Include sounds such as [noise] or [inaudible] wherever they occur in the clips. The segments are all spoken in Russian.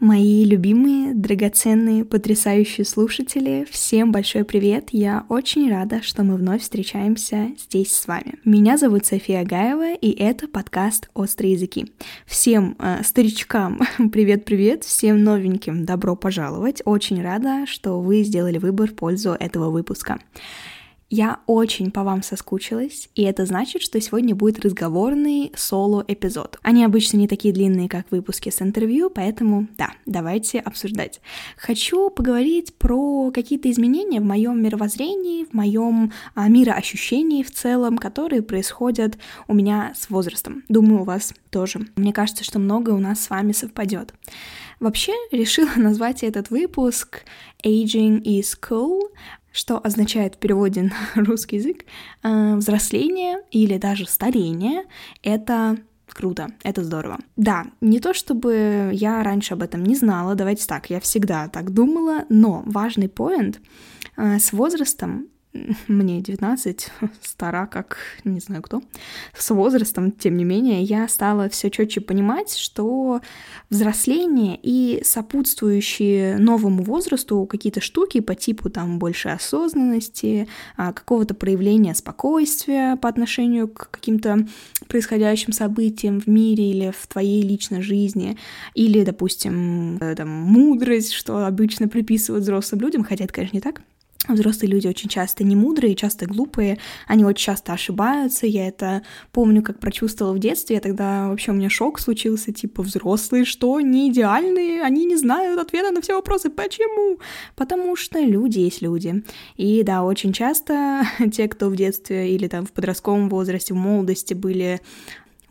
Мои любимые, драгоценные, потрясающие слушатели, всем большой привет! Я очень рада, что мы вновь встречаемся здесь с вами. Меня зовут София Гаева, и это подкаст «Острые языки». Всем э, старичкам [laughs] привет-привет, всем новеньким добро пожаловать. Очень рада, что вы сделали выбор в пользу этого выпуска. Я очень по вам соскучилась, и это значит, что сегодня будет разговорный соло-эпизод. Они обычно не такие длинные, как выпуски с интервью, поэтому да, давайте обсуждать. Хочу поговорить про какие-то изменения в моем мировоззрении, в моем а, мироощущении в целом, которые происходят у меня с возрастом. Думаю, у вас тоже. Мне кажется, что многое у нас с вами совпадет. Вообще, решила [laughs] назвать этот выпуск Aging is Cool, что означает в переводе на [laughs] русский язык э, взросление или даже старение — это круто, это здорово. Да, не то чтобы я раньше об этом не знала, давайте так, я всегда так думала, но важный поинт э, с возрастом мне 19, [laughs] стара как не знаю кто, с возрастом, тем не менее, я стала все четче понимать, что взросление и сопутствующие новому возрасту какие-то штуки по типу там больше осознанности, а, какого-то проявления спокойствия по отношению к каким-то происходящим событиям в мире или в твоей личной жизни, или, допустим, э, там, мудрость, что обычно приписывают взрослым людям, хотя это, конечно, не так, Взрослые люди очень часто не мудрые, часто глупые, они очень часто ошибаются. Я это помню, как прочувствовала в детстве. Я тогда вообще у меня шок случился, типа взрослые что, не идеальные, они не знают ответа на все вопросы. Почему? Потому что люди есть люди. И да, очень часто [laughs] те, кто в детстве или там в подростковом возрасте, в молодости были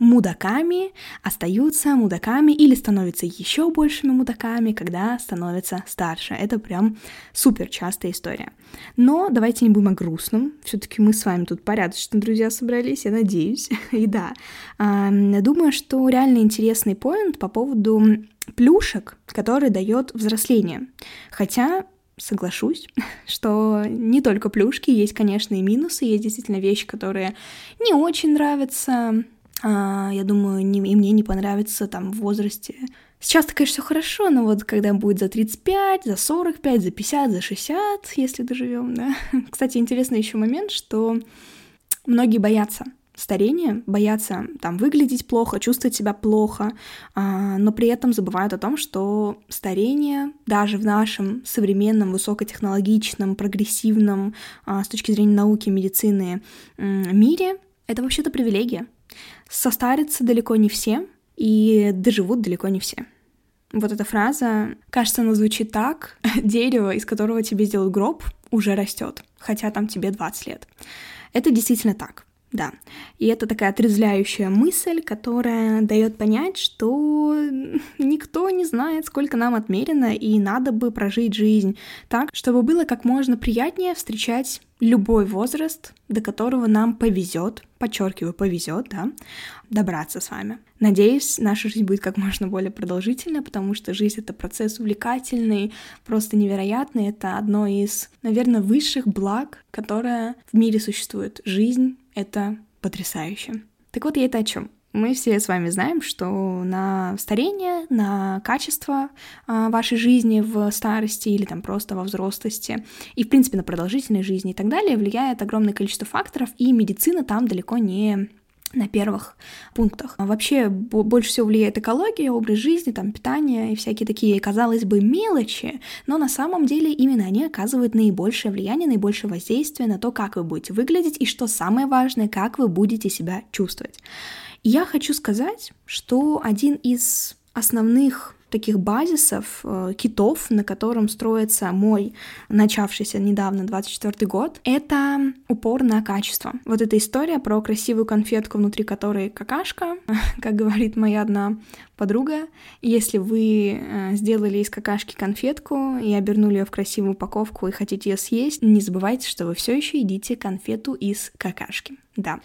мудаками, остаются мудаками или становятся еще большими мудаками, когда становятся старше. Это прям супер частая история. Но давайте не будем о грустном. Все-таки мы с вами тут порядочно, друзья, собрались, я надеюсь. [laughs] И да, думаю, что реально интересный поинт по поводу плюшек, который дает взросление. Хотя соглашусь, [laughs] что не только плюшки, есть, конечно, и минусы, есть действительно вещи, которые не очень нравятся, я думаю, не, и мне не понравится там в возрасте. Сейчас-то, конечно, все хорошо, но вот когда будет за 35, за 45, за 50, за 60, если доживем, да. [laughs] Кстати, интересный еще момент, что многие боятся старения, боятся там выглядеть плохо, чувствовать себя плохо, а, но при этом забывают о том, что старение даже в нашем современном, высокотехнологичном, прогрессивном а, с точки зрения науки, медицины мире это вообще-то привилегия. Состарятся далеко не все, и доживут далеко не все. Вот эта фраза, кажется, она звучит так. [laughs] Дерево, из которого тебе сделают гроб, уже растет, хотя там тебе 20 лет. Это действительно так. Да. И это такая отрезвляющая мысль, которая дает понять, что никто не знает, сколько нам отмерено, и надо бы прожить жизнь так, чтобы было как можно приятнее встречать любой возраст, до которого нам повезет, подчеркиваю, повезет, да, добраться с вами. Надеюсь, наша жизнь будет как можно более продолжительной, потому что жизнь — это процесс увлекательный, просто невероятный. Это одно из, наверное, высших благ, которое в мире существует. Жизнь — это потрясающе. Так вот, я это о чем? Мы все с вами знаем, что на старение, на качество а, вашей жизни в старости или там просто во взрослости и, в принципе, на продолжительной жизни и так далее влияет огромное количество факторов, и медицина там далеко не на первых пунктах. Вообще больше всего влияет экология, образ жизни, там, питание и всякие такие, казалось бы, мелочи, но на самом деле именно они оказывают наибольшее влияние, наибольшее воздействие на то, как вы будете выглядеть и, что самое важное, как вы будете себя чувствовать. Я хочу сказать, что один из основных таких базисов, э, китов, на котором строится мой начавшийся недавно 24 год, это упор на качество. Вот эта история про красивую конфетку, внутри которой какашка, [laughs] как говорит моя одна подруга. Если вы э, сделали из какашки конфетку и обернули ее в красивую упаковку и хотите ее съесть, не забывайте, что вы все еще едите конфету из какашки. Да.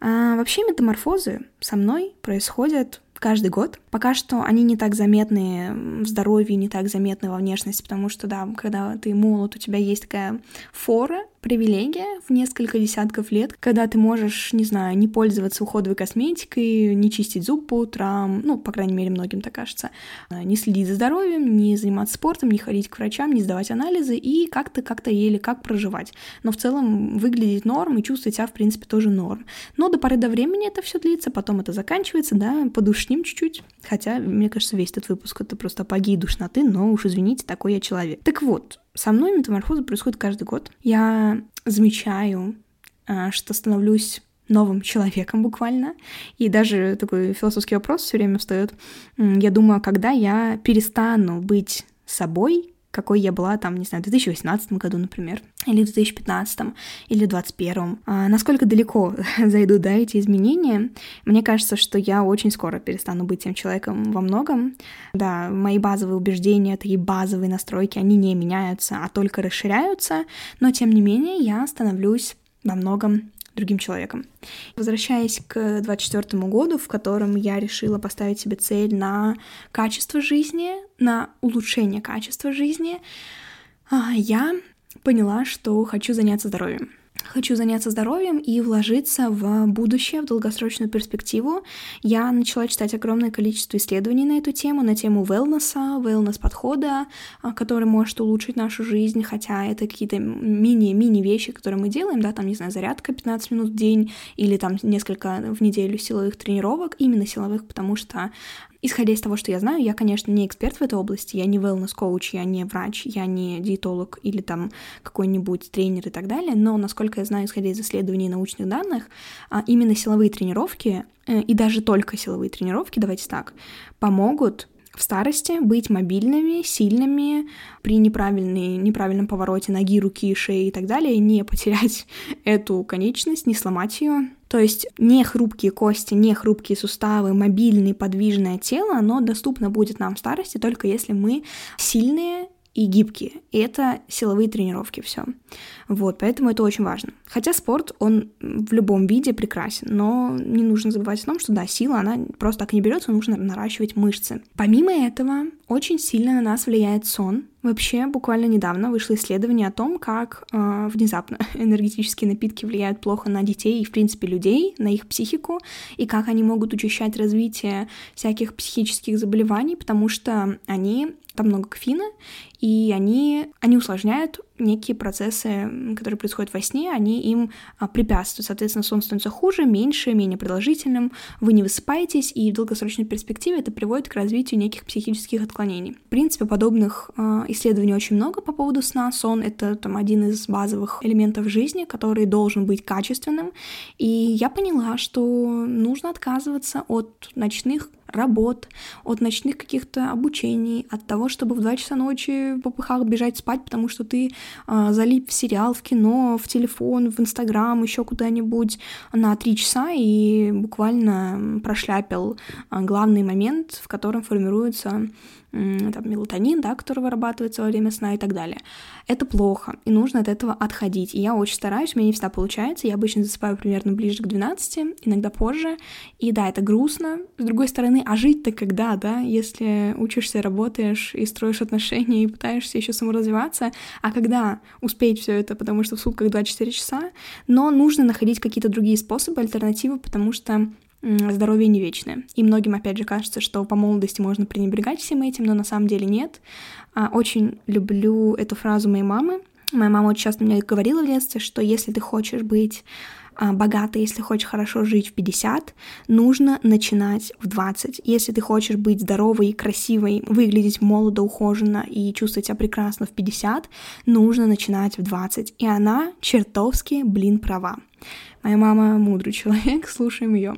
А, вообще метаморфозы со мной происходят каждый год. Пока что они не так заметны в здоровье, не так заметны во внешности, потому что, да, когда ты молод, у тебя есть такая фора привилегия в несколько десятков лет, когда ты можешь, не знаю, не пользоваться уходовой косметикой, не чистить зуб по утрам, ну, по крайней мере, многим так кажется, а, не следить за здоровьем, не заниматься спортом, не ходить к врачам, не сдавать анализы и как-то как-то еле как проживать. Но в целом выглядеть норм и чувствовать себя, в принципе, тоже норм. Но до поры до времени это все длится, потом это заканчивается, да, подушним чуть-чуть. Хотя, мне кажется, весь этот выпуск это просто апогей душноты, но уж извините, такой я человек. Так вот, со мной метаморфоза происходит каждый год. Я замечаю, а, что становлюсь новым человеком буквально. И даже такой философский вопрос все время встает. Я думаю, когда я перестану быть собой, какой я была там, не знаю, в 2018 году, например, или в 2015, или в 2021. А насколько далеко [laughs] зайдут, да, эти изменения, мне кажется, что я очень скоро перестану быть тем человеком во многом. Да, мои базовые убеждения, такие базовые настройки, они не меняются, а только расширяются, но тем не менее я становлюсь во многом другим человеком. Возвращаясь к 24 году, в котором я решила поставить себе цель на качество жизни, на улучшение качества жизни, а, я поняла, что хочу заняться здоровьем. Хочу заняться здоровьем и вложиться в будущее, в долгосрочную перспективу. Я начала читать огромное количество исследований на эту тему, на тему wellness, wellness-подхода, а, который может улучшить нашу жизнь, хотя это какие-то мини-мини вещи, которые мы делаем, да, там, не знаю, зарядка 15 минут в день или там несколько в неделю силовых тренировок, именно силовых, потому что Исходя из того, что я знаю, я, конечно, не эксперт в этой области, я не wellness-коуч, я не врач, я не диетолог или там какой-нибудь тренер и так далее, но, насколько я знаю, исходя из исследований и научных данных, а, именно силовые тренировки, э, и даже только силовые тренировки, давайте так, помогут в старости быть мобильными, сильными, при неправильной, неправильном повороте ноги, руки, шеи и так далее, не потерять [laughs] эту конечность, не сломать ее. То есть не хрупкие кости, не хрупкие суставы, мобильное, подвижное тело, оно доступно будет нам в старости только если мы сильные и гибкие. И это силовые тренировки, все. Вот, поэтому это очень важно. Хотя спорт, он в любом виде прекрасен, но не нужно забывать о том, что да, сила, она просто так не берется, нужно наращивать мышцы. Помимо этого, очень сильно на нас влияет сон. Вообще, буквально недавно вышло исследование о том, как э, внезапно [laughs] энергетические напитки влияют плохо на детей и, в принципе, людей, на их психику, и как они могут учащать развитие всяких психических заболеваний, потому что они там много кофеина, и они, они усложняют некие процессы, которые происходят во сне, они им а, препятствуют. Соответственно, сон становится хуже, меньше, менее продолжительным, вы не высыпаетесь, и в долгосрочной перспективе это приводит к развитию неких психических отклонений. В принципе, подобных э, исследований очень много по поводу сна. Сон — это там один из базовых элементов жизни, который должен быть качественным. И я поняла, что нужно отказываться от ночных работ, от ночных каких-то обучений, от того, чтобы в 2 часа ночи в попыхах бежать спать, потому что ты э, залип в сериал, в кино, в телефон, в Инстаграм, еще куда-нибудь на 3 часа и буквально прошляпил э, главный момент, в котором формируется там, мелатонин, да, который вырабатывается во время сна и так далее. Это плохо, и нужно от этого отходить. И я очень стараюсь, у меня не всегда получается. Я обычно засыпаю примерно ближе к 12, иногда позже. И да, это грустно. С другой стороны, а жить-то когда, да, если учишься, работаешь и строишь отношения и пытаешься еще саморазвиваться, а когда успеть все это, потому что в сутках 24 часа, но нужно находить какие-то другие способы, альтернативы, потому что здоровье не вечное. И многим, опять же, кажется, что по молодости можно пренебрегать всем этим, но на самом деле нет. А, очень люблю эту фразу моей мамы. Моя мама очень часто мне говорила в детстве, что если ты хочешь быть а, богатой, если хочешь хорошо жить в 50, нужно начинать в 20. Если ты хочешь быть здоровой, красивой, выглядеть молодо, ухоженно и чувствовать себя прекрасно в 50, нужно начинать в 20. И она чертовски, блин, права. Моя мама мудрый человек, [laughs] слушаем ее.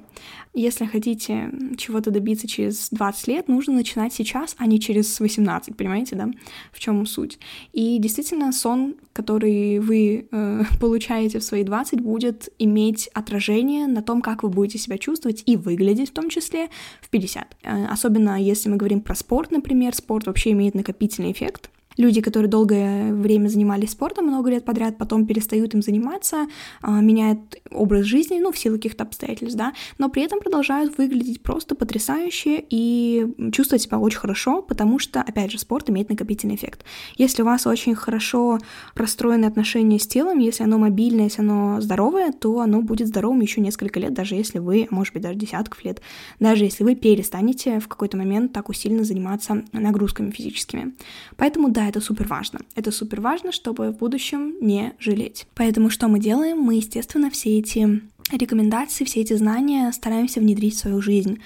Если хотите чего-то добиться через 20 лет, нужно начинать сейчас, а не через 18, понимаете, да? В чем суть? И действительно, сон, который вы э, [laughs] получаете в свои 20, будет иметь отражение на том, как вы будете себя чувствовать и выглядеть в том числе в 50. Э, особенно если мы говорим про спорт, например, спорт вообще имеет накопительный эффект Люди, которые долгое время занимались спортом, много лет подряд, потом перестают им заниматься, а, меняют образ жизни, ну, в силу каких-то обстоятельств, да, но при этом продолжают выглядеть просто потрясающе и чувствовать себя очень хорошо, потому что, опять же, спорт имеет накопительный эффект. Если у вас очень хорошо простроены отношения с телом, если оно мобильное, если оно здоровое, то оно будет здоровым еще несколько лет, даже если вы, может быть, даже десятков лет, даже если вы перестанете в какой-то момент так усиленно заниматься нагрузками физическими. Поэтому, да, это супер важно. Это супер важно, чтобы в будущем не жалеть. Поэтому что мы делаем? Мы, естественно, все эти рекомендации, все эти знания стараемся внедрить в свою жизнь.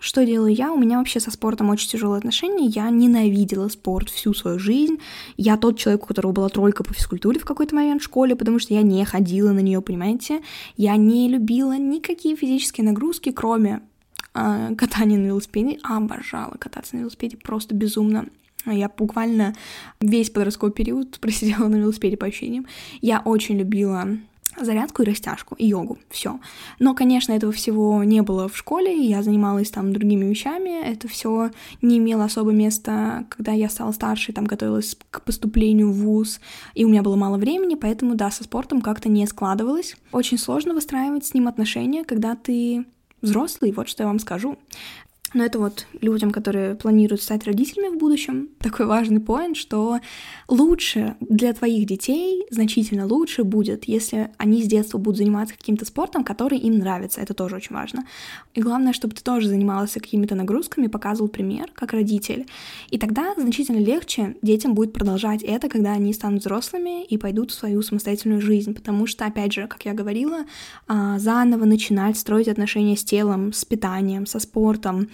Что делаю я? У меня вообще со спортом очень тяжелые отношения. Я ненавидела спорт всю сву жизнь. Я тот человек, у которого была тройка по физкультуре в какой-то момент в школе, потому что я не ходила на нее, понимаете? Я не любила никакие физические нагрузки, кроме э, катания на велосипеде. Обожала кататься на велосипеде просто безумно. Я буквально весь подростковый период [laughs] просидела на велосипеде по ощущениям. Я очень любила зарядку и растяжку, и йогу, все. Но, конечно, этого всего не было в школе, я занималась там другими вещами, это все не имело особо места, когда я стала старше, там готовилась к поступлению в ВУЗ, и у меня было мало времени, поэтому, да, со спортом как-то не складывалось. Очень сложно выстраивать с ним отношения, когда ты взрослый, вот что я вам скажу. Но это вот людям, которые планируют стать родителями в будущем, такой важный поинт, что лучше для твоих детей, значительно лучше будет, если они с детства будут заниматься каким-то спортом, который им нравится. Это тоже очень важно. И главное, чтобы ты тоже занимался какими-то нагрузками, показывал пример как родитель. И тогда значительно легче детям будет продолжать это, когда они станут взрослыми и пойдут в свою самостоятельную жизнь. Потому что, опять же, как я говорила, а, заново начинать строить отношения с телом, с питанием, со спортом,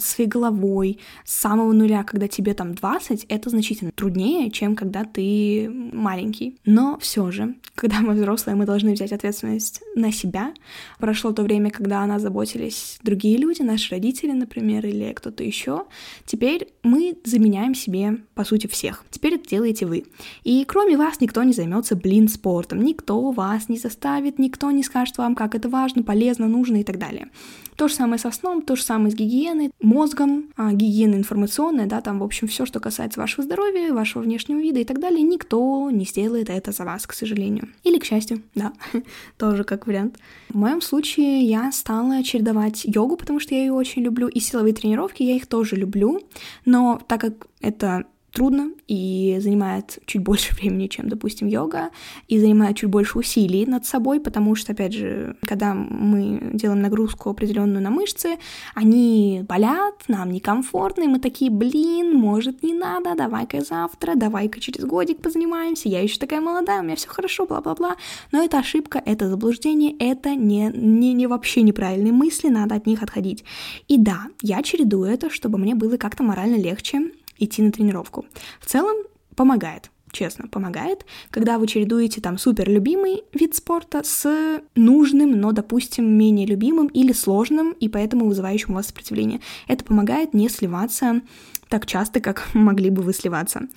своей головой с самого нуля, когда тебе там 20, это значительно труднее, чем когда ты маленький. Но все же, [laughs] когда мы взрослые, мы должны взять ответственность на себя. Прошло то время, когда о нас заботились другие люди, наши родители, например, или кто-то еще. Теперь мы заменяем себе, по сути, всех. Теперь это делаете вы. И кроме вас никто не займется, блин, спортом. Никто вас не заставит, никто не скажет вам, как это важно, полезно, нужно и так далее. То же самое со сном, то же самое с гигиеной, мозгом, а, гигиена информационная, да, там, в общем, все, что касается вашего здоровья, вашего внешнего вида и так далее, никто не сделает это за вас, к сожалению. Или к счастью, да, [laughs] тоже как вариант. В моем случае я стала чередовать йогу, потому что я ее очень люблю, и силовые тренировки, я их тоже люблю, но так как это трудно и занимает чуть больше времени, чем, допустим, йога, и занимает чуть больше усилий над собой, потому что, опять же, когда мы делаем нагрузку определенную на мышцы, они болят, нам некомфортно, и мы такие, блин, может, не надо, давай-ка завтра, давай-ка через годик позанимаемся, я еще такая молодая, у меня все хорошо, бла-бла-бла. Но это ошибка, это заблуждение, это не, не, не вообще неправильные мысли, надо от них отходить. И да, я чередую это, чтобы мне было как-то морально легче, идти на тренировку. В целом помогает честно, помогает, когда вы чередуете там супер любимый вид спорта с нужным, но, допустим, менее любимым или сложным, и поэтому вызывающим у вас сопротивление. Это помогает не сливаться так часто, как [laughs] могли бы вы сливаться.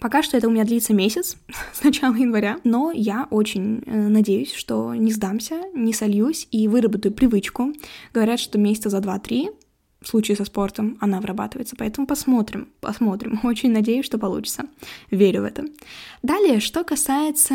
Пока что это у меня длится месяц, [laughs] с начала января, но я очень э, надеюсь, что не сдамся, не сольюсь и выработаю привычку. Говорят, что месяца за 2-3 в случае со спортом она вырабатывается. Поэтому посмотрим, посмотрим. [laughs] Очень надеюсь, что получится. Верю в это. Далее, что касается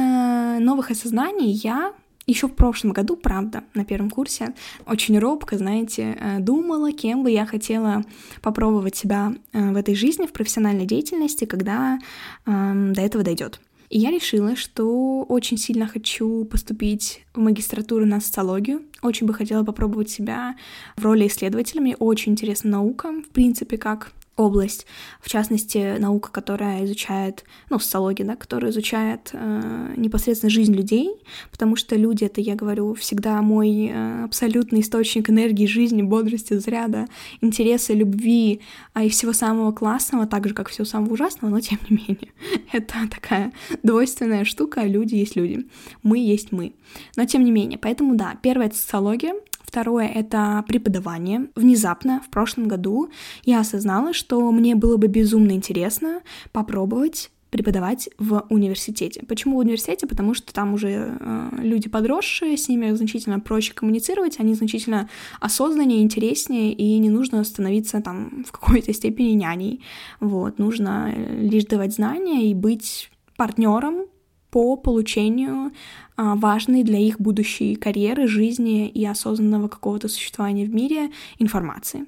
новых осознаний, я еще в прошлом году, правда, на первом курсе, очень робко, знаете, э, думала, кем бы я хотела попробовать себя э, в этой жизни, в профессиональной деятельности, когда э, до этого дойдет. И я решила, что очень сильно хочу поступить в магистратуру на социологию. Очень бы хотела попробовать себя в роли исследователя. Мне очень интересна наука, в принципе, как область, в частности, наука, которая изучает, ну, социология, да, которая изучает э, непосредственно жизнь людей, потому что люди, это, я говорю, всегда мой э, абсолютный источник энергии, жизни, бодрости, заряда, интереса, любви, а и всего самого классного, так же, как всего самого ужасного, но тем не менее. [laughs] это такая двойственная штука, люди есть люди, мы есть мы. Но тем не менее, поэтому, да, первая — это социология, Второе — это преподавание. Внезапно, в прошлом году, я осознала, что мне было бы безумно интересно попробовать преподавать в университете. Почему в университете? Потому что там уже э, люди подросшие, с ними значительно проще коммуницировать, они значительно осознаннее, интереснее, и не нужно становиться там в какой-то степени няней. Вот, нужно э, лишь давать знания и быть партнером по получению а, важной для их будущей карьеры, жизни и осознанного какого-то существования в мире информации.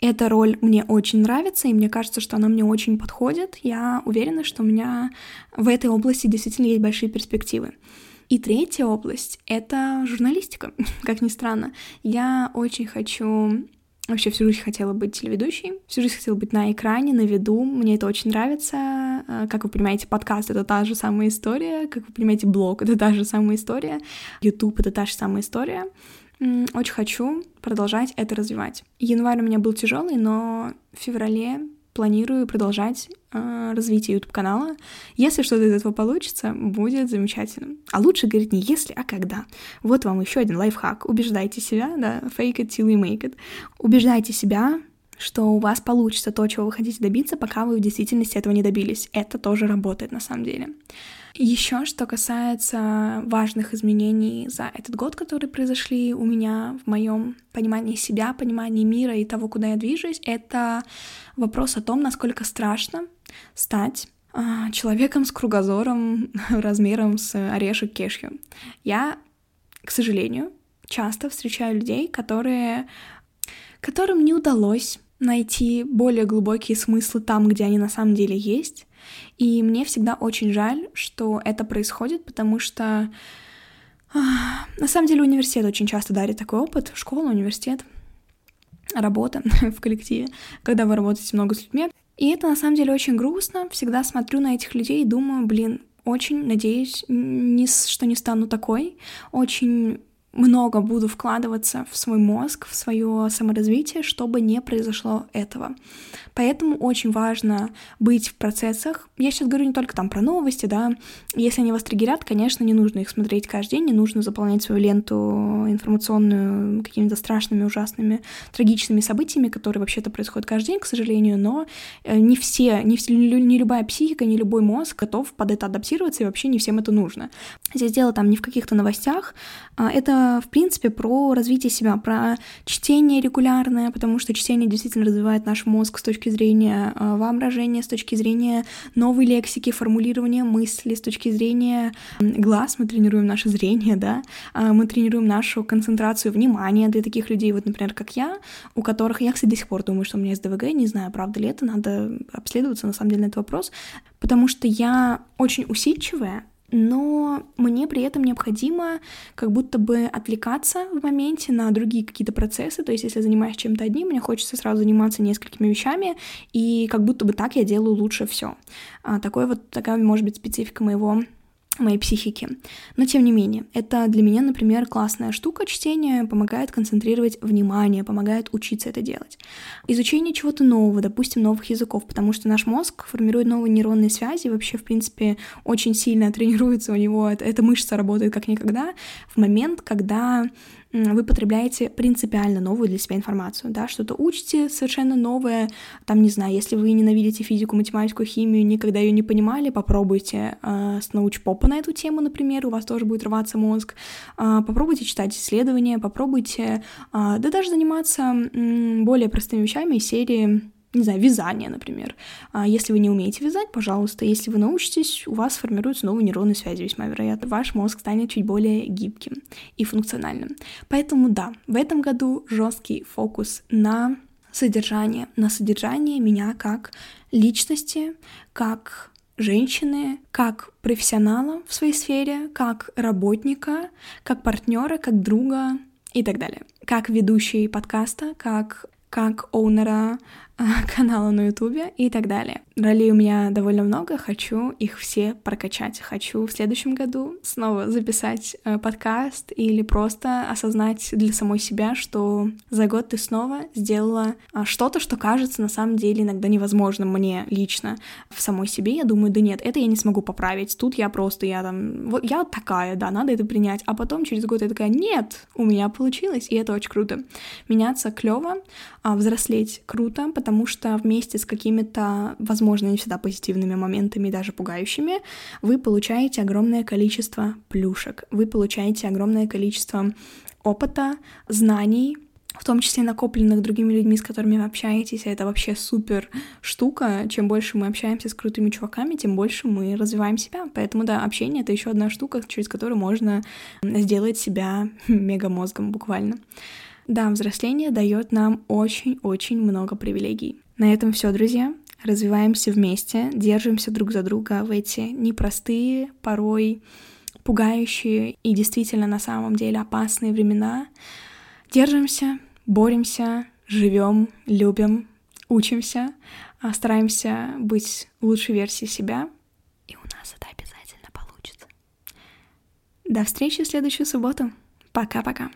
Эта роль мне очень нравится, и мне кажется, что она мне очень подходит. Я уверена, что у меня в этой области действительно есть большие перспективы. И третья область — это журналистика, [laughs] как ни странно. Я очень хочу Вообще всю жизнь хотела быть телеведущей, всю жизнь хотела быть на экране, на виду. Мне это очень нравится. А, как вы понимаете, подкаст — это та же самая история. Как вы понимаете, блог — это та же самая история. YouTube — это та же самая история. Очень хочу продолжать это развивать. Январь у меня был тяжелый, но в феврале планирую продолжать э, развитие YouTube канала. Если что-то из этого получится, будет замечательно. А лучше говорить не если, а когда. Вот вам еще один лайфхак. Убеждайте себя, да, fake it till you make it. Убеждайте себя, что у вас получится то, чего вы хотите добиться, пока вы в действительности этого не добились. Это тоже работает на самом деле. Еще что касается важных изменений за этот год, которые произошли у меня в моем понимании себя, понимании мира и того, куда я движусь, это вопрос о том, насколько страшно стать а, человеком с кругозором [laughs] размером с орешек кешью. Я, к сожалению, часто встречаю людей, которые, которым не удалось найти более глубокие смыслы там, где они на самом деле есть. И мне всегда очень жаль, что это происходит, потому что на самом деле университет очень часто дарит такой опыт, школа, университет, работа [laughs] в коллективе, когда вы работаете много с людьми. И это на самом деле очень грустно. Всегда смотрю на этих людей и думаю, блин, очень надеюсь, не, что не стану такой. Очень много буду вкладываться в свой мозг, в свое саморазвитие, чтобы не произошло этого. Поэтому очень важно быть в процессах. Я сейчас говорю не только там про новости, да. Если они вас триггерят, конечно, не нужно их смотреть каждый день, не нужно заполнять свою ленту информационную какими-то страшными, ужасными, трагичными событиями, которые вообще-то происходят каждый день, к сожалению, но э, не все, не, все, не любая психика, не любой мозг готов под это адаптироваться, и вообще не всем это нужно. Здесь дело там не в каких-то новостях, это, в принципе, про развитие себя, про чтение регулярное, потому что чтение действительно развивает наш мозг с точки точки зрения а, воображения, с точки зрения новой лексики, формулирования мысли, с точки зрения глаз. Мы тренируем наше зрение, да, а, мы тренируем нашу концентрацию внимания для таких людей, вот, например, как я, у которых, я, кстати, до сих пор думаю, что у меня есть ДВГ, не знаю, правда ли это, надо обследоваться, на самом деле, на этот вопрос, потому что я очень усидчивая, но мне при этом необходимо как будто бы отвлекаться в моменте на другие какие-то процессы, то есть если занимаюсь чем-то одним, мне хочется сразу заниматься несколькими вещами, и как будто бы так я делаю лучше все. А, такой вот такая может быть специфика моего моей психики. Но тем не менее, это для меня, например, классная штука чтения, помогает концентрировать внимание, помогает учиться это делать. Изучение чего-то нового, допустим, новых языков, потому что наш мозг формирует новые нейронные связи, вообще, в принципе, очень сильно [laughs] тренируется у него, эта мышца работает как никогда в момент, когда вы потребляете принципиально новую для себя информацию, да, что-то учите совершенно новое, там, не знаю, если вы ненавидите физику, математику, химию, никогда ее не понимали, попробуйте э, с научпопа на эту тему, например, у вас тоже будет рваться мозг, э, попробуйте читать исследования, попробуйте, э, да даже заниматься э, более простыми вещами из серии не знаю, вязание, например. А если вы не умеете вязать, пожалуйста, если вы научитесь, у вас формируются новые нейронные связи, весьма вероятно. Ваш мозг станет чуть более гибким и функциональным. Поэтому да, в этом году жесткий фокус на содержание, на содержание меня как личности, как женщины, как профессионала в своей сфере, как работника, как партнера, как друга и так далее. Как ведущий подкаста, как как оунера [laughs] канала на ютубе и так далее. Ролей у меня довольно много, хочу их все прокачать. Хочу в следующем году снова записать э, подкаст или просто осознать для самой себя, что за год ты снова сделала э, что-то, что кажется на самом деле иногда невозможным мне лично в самой себе. Я думаю, да нет, это я не смогу поправить. Тут я просто, я там, вот я такая, да, надо это принять. А потом через год я такая, нет, у меня получилось, и это очень круто. Меняться клево, а взрослеть круто, потому что вместе с какими-то, возможно, не всегда позитивными моментами, даже пугающими, вы получаете огромное количество плюшек, вы получаете огромное количество опыта, знаний, в том числе накопленных другими людьми, с которыми вы общаетесь. Это вообще супер штука. Чем больше мы общаемся с крутыми чуваками, тем больше мы развиваем себя. Поэтому, да, общение — это еще одна штука, через которую можно сделать себя [laughs] мегамозгом буквально. Да, взросление дает нам очень-очень много привилегий. На этом все, друзья. Развиваемся вместе, держимся друг за друга в эти непростые, порой пугающие и действительно на самом деле опасные времена. Держимся, боремся, живем, любим, учимся, а стараемся быть лучшей версией себя, и у нас это обязательно получится. До встречи в следующую субботу. Пока-пока.